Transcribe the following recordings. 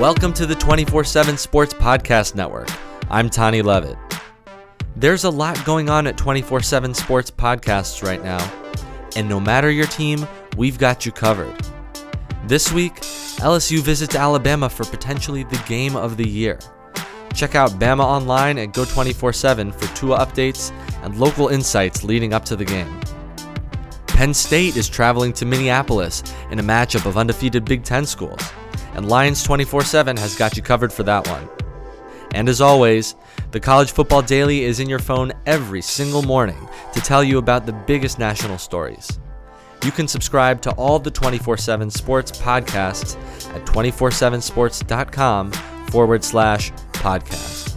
Welcome to the 24 7 Sports Podcast Network. I'm Tony Levitt. There's a lot going on at 24 7 Sports Podcasts right now, and no matter your team, we've got you covered. This week, LSU visits Alabama for potentially the game of the year. Check out Bama Online at Geaux247 for Tua updates and local insights leading up to the game. Penn State is traveling to Minneapolis in a matchup of undefeated Big Ten schools, and Lions 24 7 has got you covered for that one. And as always, the College Football Daily is in your phone every single morning to tell you about the biggest national stories. You can subscribe to all the 24 7 sports podcasts at 247sports.com forward slash podcast.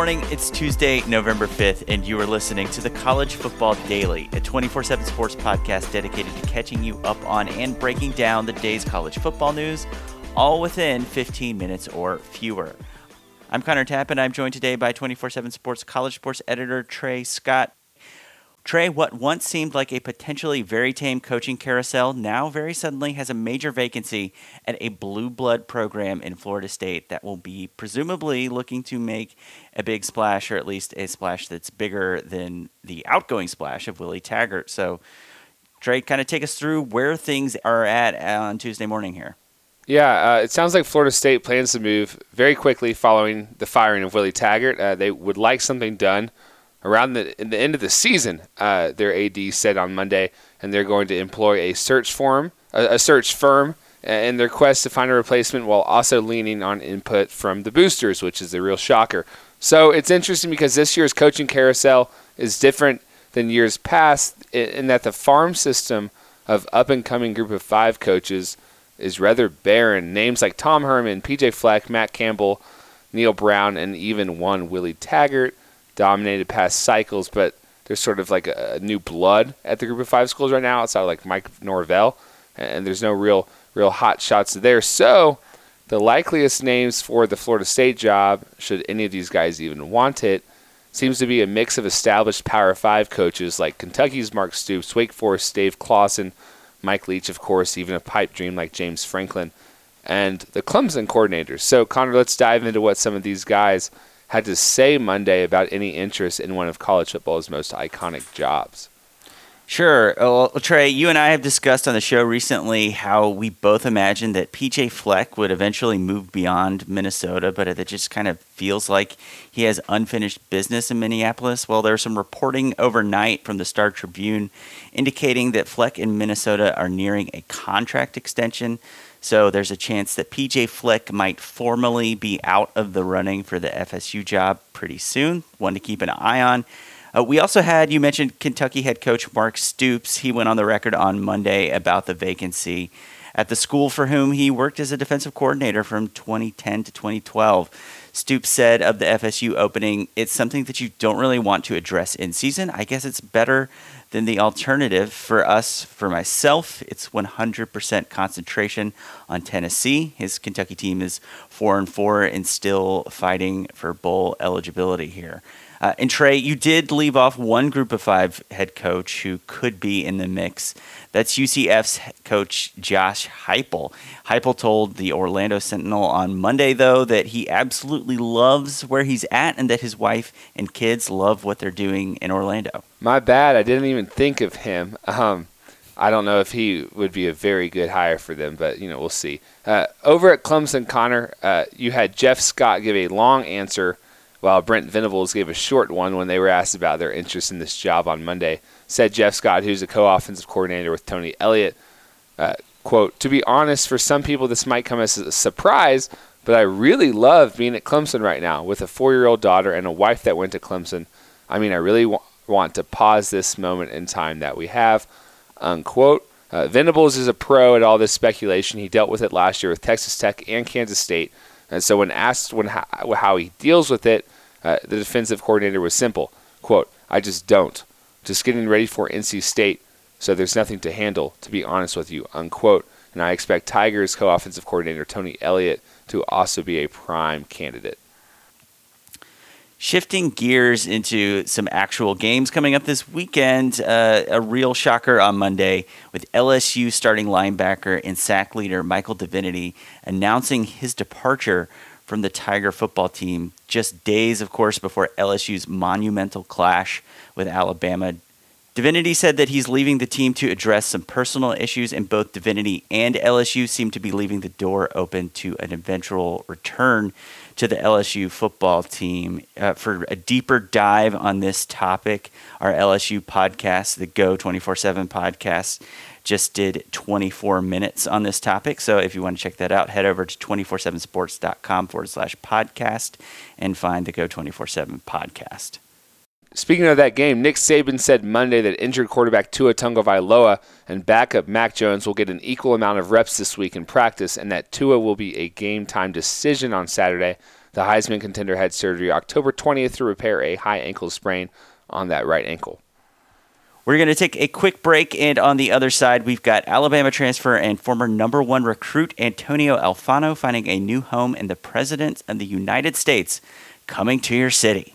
Morning. It's Tuesday, November 5th, and you are listening to the College Football Daily, a 24 7 sports podcast dedicated to catching you up on and breaking down the day's college football news, all within 15 minutes or fewer. I'm Connor Tapp, and I'm joined today by 24 7 Sports college sports editor Trey Scott. Trey, what once seemed like a potentially very tame coaching carousel now very suddenly has a major vacancy at a blue blood program in Florida State that will be presumably looking to make a big splash, or at least a splash that's bigger than the outgoing splash of Willie Taggart. So, Trey, kind of take us through where things are at on Tuesday morning here. Yeah, uh, it sounds like Florida State plans to move very quickly following the firing of Willie Taggart. Uh, they would like something done around the, the end of the season, uh, their AD said on Monday, and they're going to employ a search firm, a, a search firm, in their quest to find a replacement, while also leaning on input from the boosters, which is the real shocker. So it's interesting because this year's coaching carousel is different than years past in that the farm system of up and coming group of five coaches is rather barren. Names like Tom Herman, PJ Fleck, Matt Campbell, Neal Brown, and even one Willie Taggart dominated past cycles, but there's sort of like a, new blood at the group of five schools right now outside of like Mike Norvell, and there's no real real hot shots there. So the likeliest names for the Florida State job, should any of these guys even want it, seems to be a mix of established Power Five coaches like Kentucky's Mark Stoops, Wake Forest Dave Clawson, Mike Leach, of course, even a pipe dream like James Franklin, and the Clemson coordinators. So Connor, let's dive into what some of these guys had to say Monday about any interest in one of college football's most iconic jobs. Sure. Uh, well, Trey, you and I have discussed on the show recently how we both imagined that PJ Fleck would eventually move beyond Minnesota, but it just kind of feels like he has unfinished business in Minneapolis. Well, there's some reporting overnight from the Star Tribune indicating that Fleck and Minnesota are nearing a contract extension. So there's a chance that PJ Fleck might formally be out of the running for the FSU job pretty soon. One to keep an eye on. Uh, we also had, you mentioned Kentucky head coach Mark Stoops. He went on the record on Monday about the vacancy at the school for whom he worked as a defensive coordinator from 2010 to 2012. Stoops said of the FSU opening, it's something that you don't really want to address in season. I guess it's better than the alternative for us, for myself, it's 100% concentration on Tennessee. His Kentucky team is four and four and still fighting for bowl eligibility here. Uh, and Trey, you did leave off one group of five head coach who could be in the mix. That's UCF's coach Josh Heupel. Heupel told the Orlando Sentinel on Monday, though, that he absolutely loves where he's at and that his wife and kids love what they're doing in Orlando. My bad. I didn't even think of him. Um, I don't know if he would be a very good hire for them, but you know we'll see. Uh, over at Clemson, Connor, uh, you had Jeff Scott give a long answer while Brent Venables gave a short one when they were asked about their interest in this job on Monday. Said Jeff Scott, who's a co-offensive coordinator with Tony Elliott, uh, quote, To be honest, for some people this might come as a surprise, but I really love being at Clemson right now with a four-year-old daughter and a wife that went to Clemson. I mean, I really wa- want to pause this moment in time that we have, unquote. Uh, Venables is a pro at all this speculation. He dealt with it last year with Texas Tech and Kansas State. And so when asked when how, how he deals with it, uh, the defensive coordinator was simple. Quote, I just don't. Just getting ready for NC State, so there's nothing to handle, to be honest with you, unquote. And I expect Tigers co offensive coordinator Tony Elliott to also be a prime candidate. Shifting gears into some actual games coming up this weekend, uh, a real shocker on Monday with LSU starting linebacker and sack leader Michael Divinity announcing his departure from the Tiger football team just days, of course, before LSU's monumental clash with Alabama. Divinity said that he's leaving the team to address some personal issues, and both Divinity and LSU seem to be leaving the door open to an eventual return to the LSU football team. Uh, for a deeper dive on this topic, our LSU podcast, the Geaux 24 7 podcast, just did 24 minutes on this topic. So if you want to check that out, head over to 247sports.com forward slash podcast and find the Geaux 24 7 podcast. Speaking of that game, Nick Saban said Monday that injured quarterback Tua Tagovailoa and backup Mac Jones will get an equal amount of reps this week in practice, and that Tua will be a game time decision on Saturday. The Heisman contender had surgery October 20th to repair a high ankle sprain on that right ankle. We're going to take a quick break, and on the other side, we've got Alabama transfer and former number one recruit Antonio Alfano finding a new home in the President of the United States coming to your city.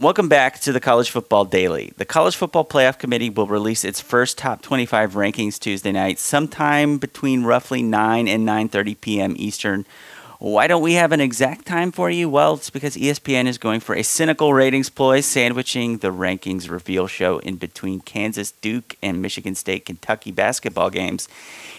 Welcome back to the College Football Daily. The College Football Playoff Committee will release its first top 25 rankings Tuesday night, sometime between roughly 9 and 9:30 p.m. Eastern. Why don't we have an exact time for you? Well, it's because ESPN is going for a cynical ratings ploy, sandwiching the rankings reveal show in between Kansas, Duke, and Michigan State, Kentucky basketball games.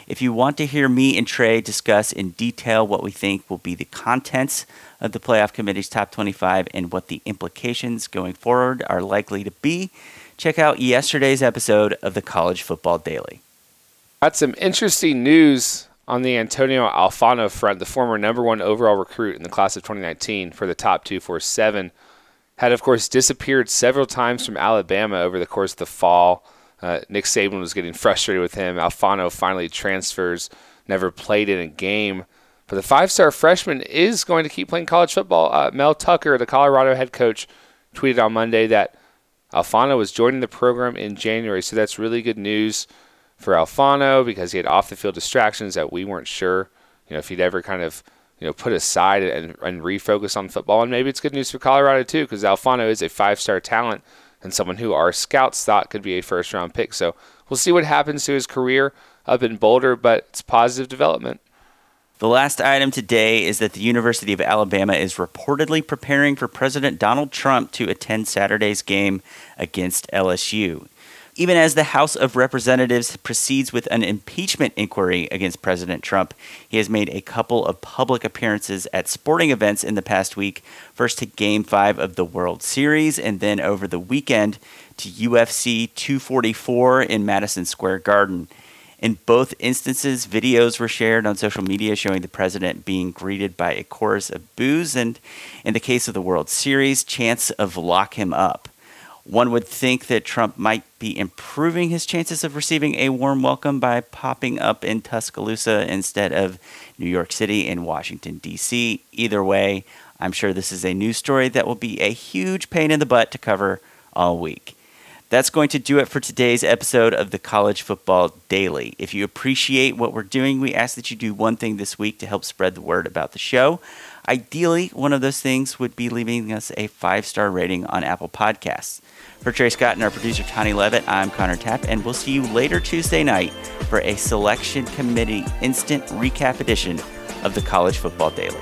If you want to hear me and Trey discuss in detail what we think will be the contents of the playoff committee's top 25 and what the implications going forward are likely to be, check out yesterday's episode of the College Football Daily. Got some interesting news on the Antonio Alfano front, the former number one overall recruit in the class of 2019 for the top 247, had of course disappeared several times from Alabama over the course of the fall. Uh, Nick Saban was getting frustrated with him. Alfano finally transfers, never played in a game. But the five star freshman is going to keep playing college football. Uh, Mel Tucker, the Colorado head coach, tweeted on Monday that Alfano was joining the program in January. So that's really good news for Alfano because he had off the field distractions that we weren't sure, you know, if he'd ever kind of, you know, put aside and, and refocus on football. And maybe it's good news for Colorado too because Alfano is a five star talent and someone who our scouts thought could be a first round pick. So we'll see what happens to his career up in Boulder, but it's positive development. The last item today is that the University of Alabama is reportedly preparing for President Donald Trump to attend Saturday's game against LSU. Even as the House of Representatives proceeds with an impeachment inquiry against President Trump, he has made a couple of public appearances at sporting events in the past week. First to Game 5 of the World Series, and then over the weekend to UFC 244 in Madison Square Garden. In both instances, videos were shared on social media showing the president being greeted by a chorus of boos, and in the case of the World Series, chants of lock him up. One would think that Trump might be improving his chances of receiving a warm welcome by popping up in Tuscaloosa instead of New York City and Washington, D.C. Either way, I'm sure this is a news story that will be a huge pain in the butt to cover all week. That's going to do it for today's episode of the College Football Daily. If you appreciate what we're doing, we ask that you do one thing this week to help spread the word about the show. Ideally, one of those things would be leaving us a five star rating on Apple Podcasts. For Trey Scott and our producer Tony Levitt, I'm Connor Tapp, and we'll see you later Tuesday night for a selection committee instant recap edition of the College Football Daily.